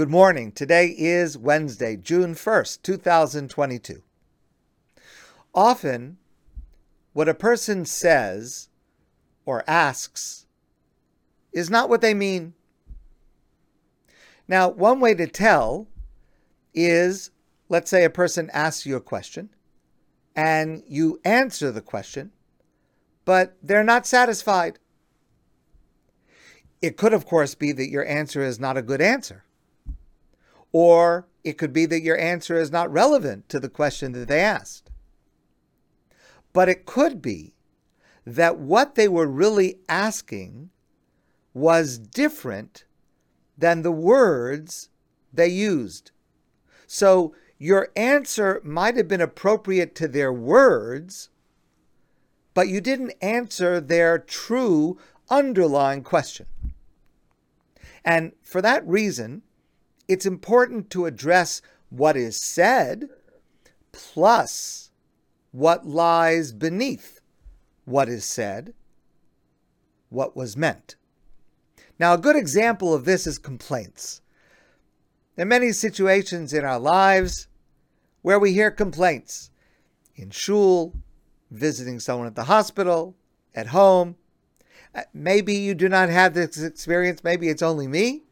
Good morning. Today is Wednesday, June 1st, 2022. Often, what a person says or asks is not what they mean. Now, one way to tell is let's say a person asks you a question and you answer the question, but they're not satisfied. It could, of course, be that your answer is not a good answer. Or it could be that your answer is not relevant to the question that they asked. But it could be that what they were really asking was different than the words they used. So your answer might have been appropriate to their words, but you didn't answer their true underlying question. And for that reason, it's important to address what is said plus what lies beneath what is said, what was meant. Now, a good example of this is complaints. There are many situations in our lives where we hear complaints in shul, visiting someone at the hospital, at home, uh, maybe you do not have this experience. Maybe it's only me.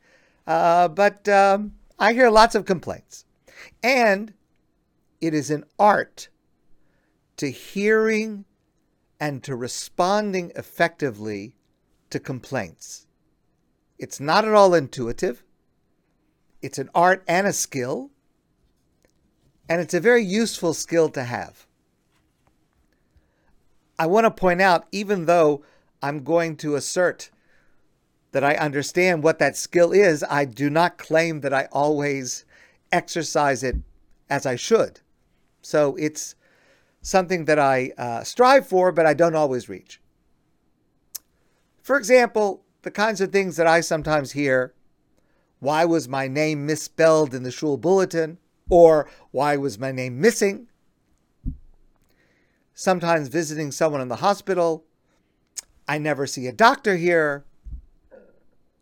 Uh, but um, I hear lots of complaints. And it is an art to hearing and to responding effectively to complaints. It's not at all intuitive. It's an art and a skill. And it's a very useful skill to have. I want to point out, even though I'm going to assert that I understand what that skill is. I do not claim that I always exercise it as I should. So it's something that I uh, strive for, but I don't always reach. For example, the kinds of things that I sometimes hear why was my name misspelled in the shul bulletin? Or why was my name missing? Sometimes visiting someone in the hospital I never see a doctor here.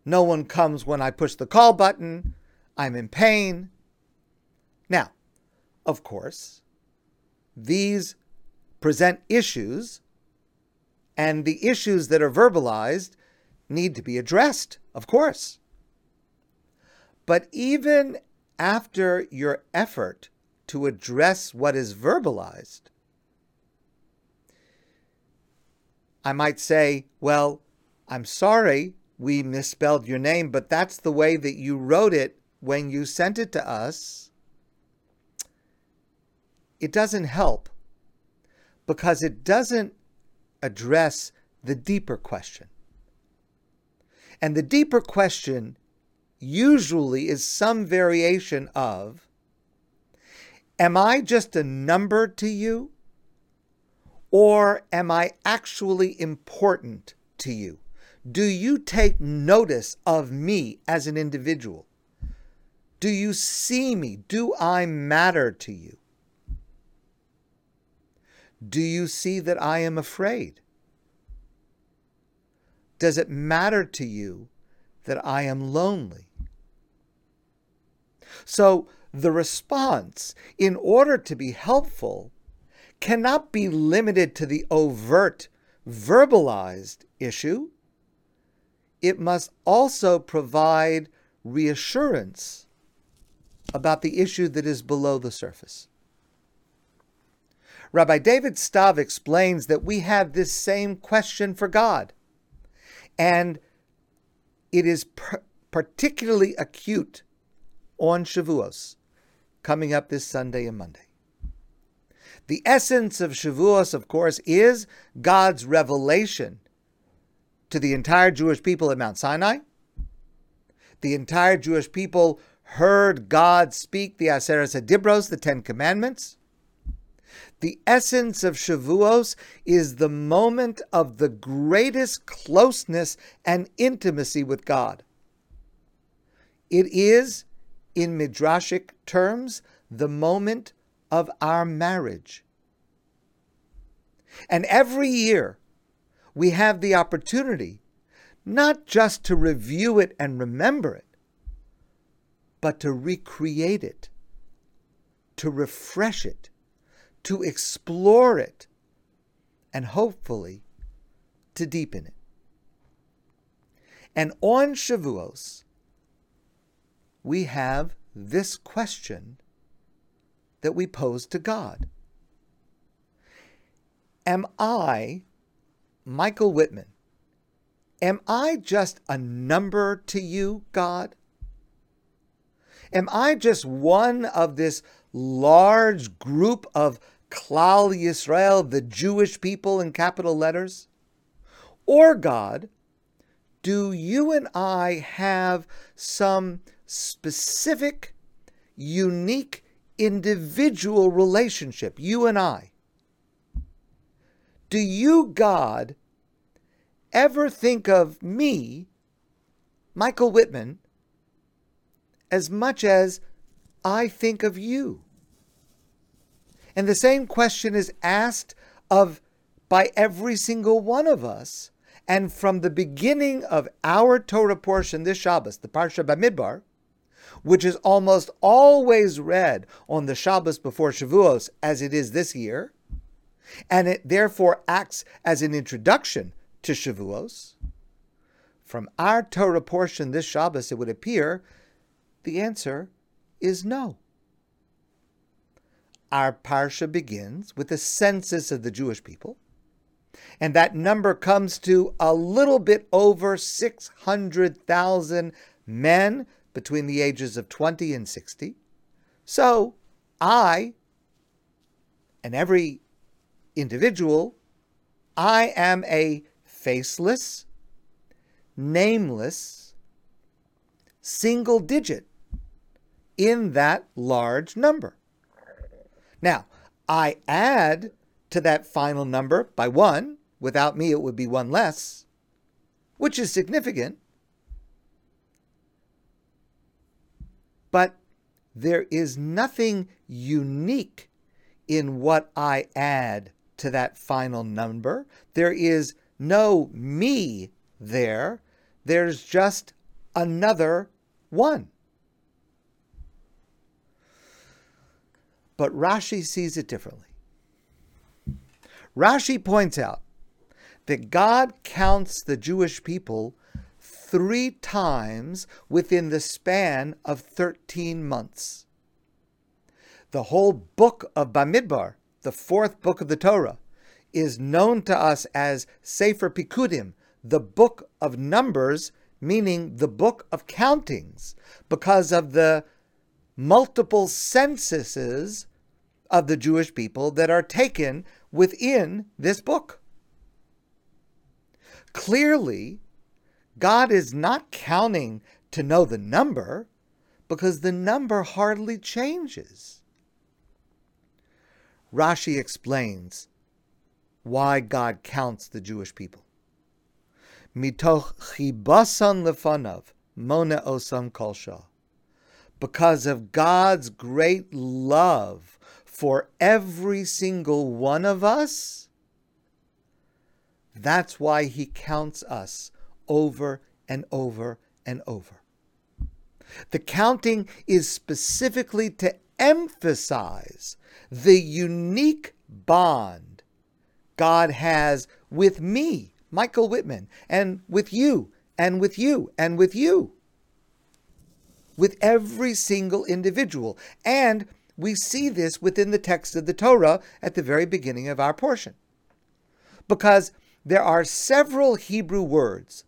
No one comes when I push the call button. I'm in pain. Now, of course, these present issues, and the issues that are verbalized need to be addressed, of course. But even after your effort to address what is verbalized, I might say, well, I'm sorry we misspelled your name, but that's the way that you wrote it when you sent it to us. It doesn't help because it doesn't address the deeper question. And the deeper question usually is some variation of Am I just a number to you? Or am I actually important to you? Do you take notice of me as an individual? Do you see me? Do I matter to you? Do you see that I am afraid? Does it matter to you that I am lonely? So, the response, in order to be helpful, cannot be limited to the overt, verbalized issue. It must also provide reassurance about the issue that is below the surface. Rabbi David Stav explains that we have this same question for God, and it is per- particularly acute on Shavuos, coming up this Sunday and Monday. The essence of Shavuos, of course, is God's revelation to the entire Jewish people at Mount Sinai. The entire Jewish people heard God speak the Aseret Dibros, the Ten Commandments. The essence of Shavuos is the moment of the greatest closeness and intimacy with God. It is, in Midrashic terms, the moment of our marriage. And every year, we have the opportunity not just to review it and remember it, but to recreate it, to refresh it, to explore it, and hopefully to deepen it. And on Shavuos, we have this question that we pose to God Am I, Michael Whitman, am I just a number to you, God? Am I just one of this large group of Klal Yisrael, the Jewish people in capital letters? Or, God, do you and I have some specific, unique, individual relationship, you and I? Do you, God, ever think of me, Michael Whitman, as much as I think of you? And the same question is asked of by every single one of us. And from the beginning of our Torah portion this Shabbos, the Parsha Bamidbar, which is almost always read on the Shabbos before Shavuos, as it is this year, and it therefore acts as an introduction to Shavuos. From our Torah portion this Shabbos, it would appear the answer is no. Our parsha begins with a census of the Jewish people, and that number comes to a little bit over 600,000 men between the ages of 20 and 60. So I and every individual, I am a faceless, nameless, single digit in that large number. Now, I add to that final number by one. Without me, it would be one less, which is significant. But there is nothing unique in what I add to that final number. There is no me there. There's just another one. But Rashi sees it differently. Rashi points out that God counts the Jewish people three times within the span of 13 months. The whole book of Bamidbar the fourth book of the Torah, is known to us as Sefer Pikudim, the book of numbers, meaning the book of countings, because of the multiple censuses of the Jewish people that are taken within this book. Clearly, God is not counting to know the number because the number hardly changes. Rashi explains why God counts the Jewish people. Mitoch chibasan lefanav mona osam kolsha. Because of God's great love for every single one of us, that's why he counts us over and over and over. The counting is specifically to emphasize the unique bond God has with me, Michael Whitman, and with you, and with you, and with you. With every single individual. And we see this within the text of the Torah at the very beginning of our portion. Because there are several Hebrew words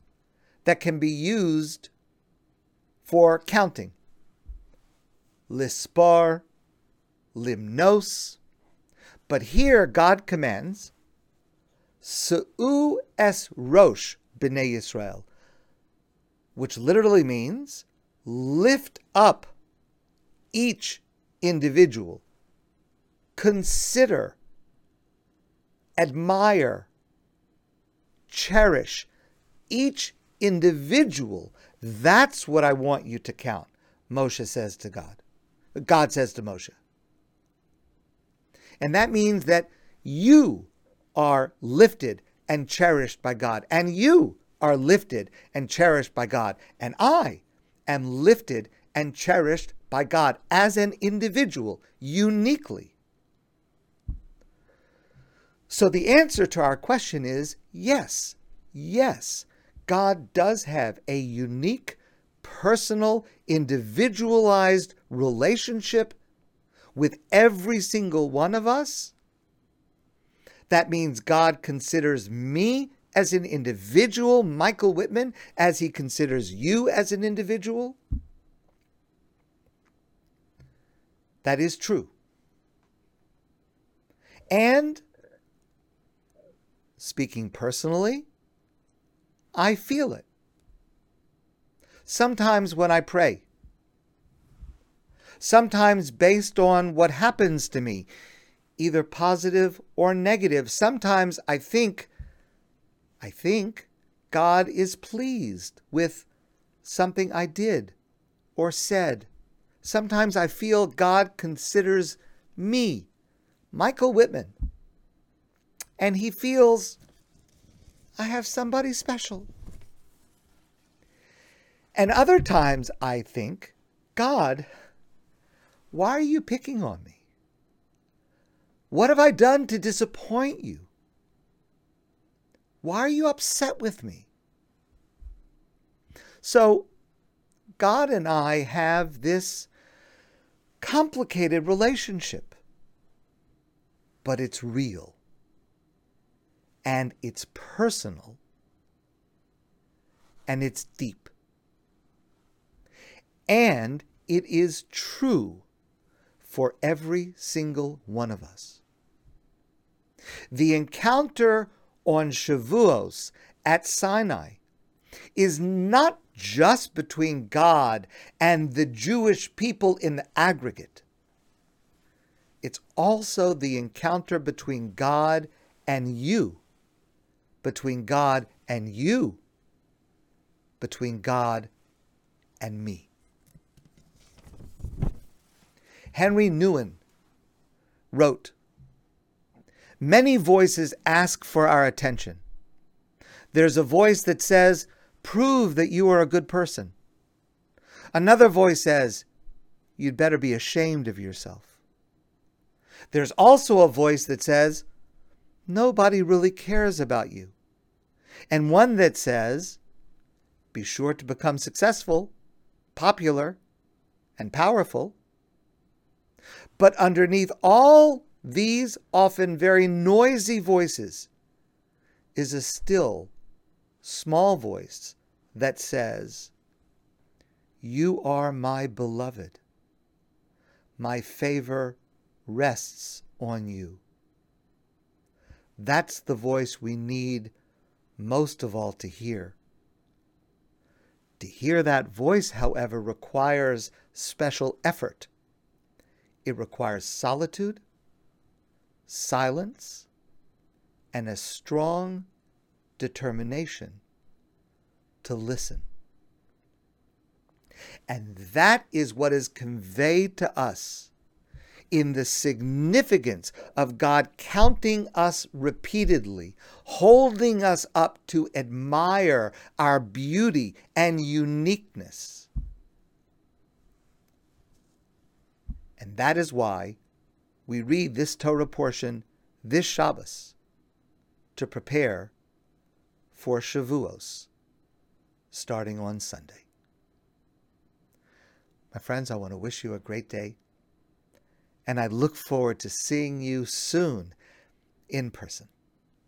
that can be used for counting. Lispar, limnos. But here God commands, Su'u es rosh b'nei Yisrael, which literally means lift up each individual, consider, admire, cherish each individual. That's what I want you to count, Moshe says to God. God says to Moshe. And that means that you are lifted and cherished by God. And you are lifted and cherished by God. And I am lifted and cherished by God as an individual, uniquely. So the answer to our question is yes, yes, God does have a unique, personal, individualized relationship with every single one of us. That means God considers me as an individual, Michael Whitman, as he considers you as an individual. That is true. And speaking personally, I feel it. Sometimes when I pray, sometimes based on what happens to me, either positive or negative, sometimes I think, I think God is pleased with something I did or said. Sometimes I feel God considers me, Michael Whitman, and he feels I have somebody special. And other times I think, God, why are you picking on me? What have I done to disappoint you? Why are you upset with me? So, God and I have this complicated relationship, but it's real and it's personal and it's deep. And it is true for every single one of us. The encounter on Shavuos at Sinai is not just between God and the Jewish people in the aggregate. It's also the encounter between God and you between God and you, between God and me. Henry Nouwen wrote Many voices ask for our attention. There's a voice that says, Prove that you are a good person. Another voice says, You'd better be ashamed of yourself. There's also a voice that says, nobody really cares about you. And one that says, be sure to become successful, popular, and powerful. But underneath all these often very noisy voices is a still, small voice that says, You are my beloved. My favor rests on you. That's the voice we need most of all to hear. To hear that voice, however, requires special effort. It requires solitude, silence, and a strong determination to listen. And that is what is conveyed to us in the significance of God counting us repeatedly, holding us up to admire our beauty and uniqueness. And that is why we read this Torah portion this Shabbos to prepare for Shavuos starting on Sunday. My friends, I want to wish you a great day and I look forward to seeing you soon in person.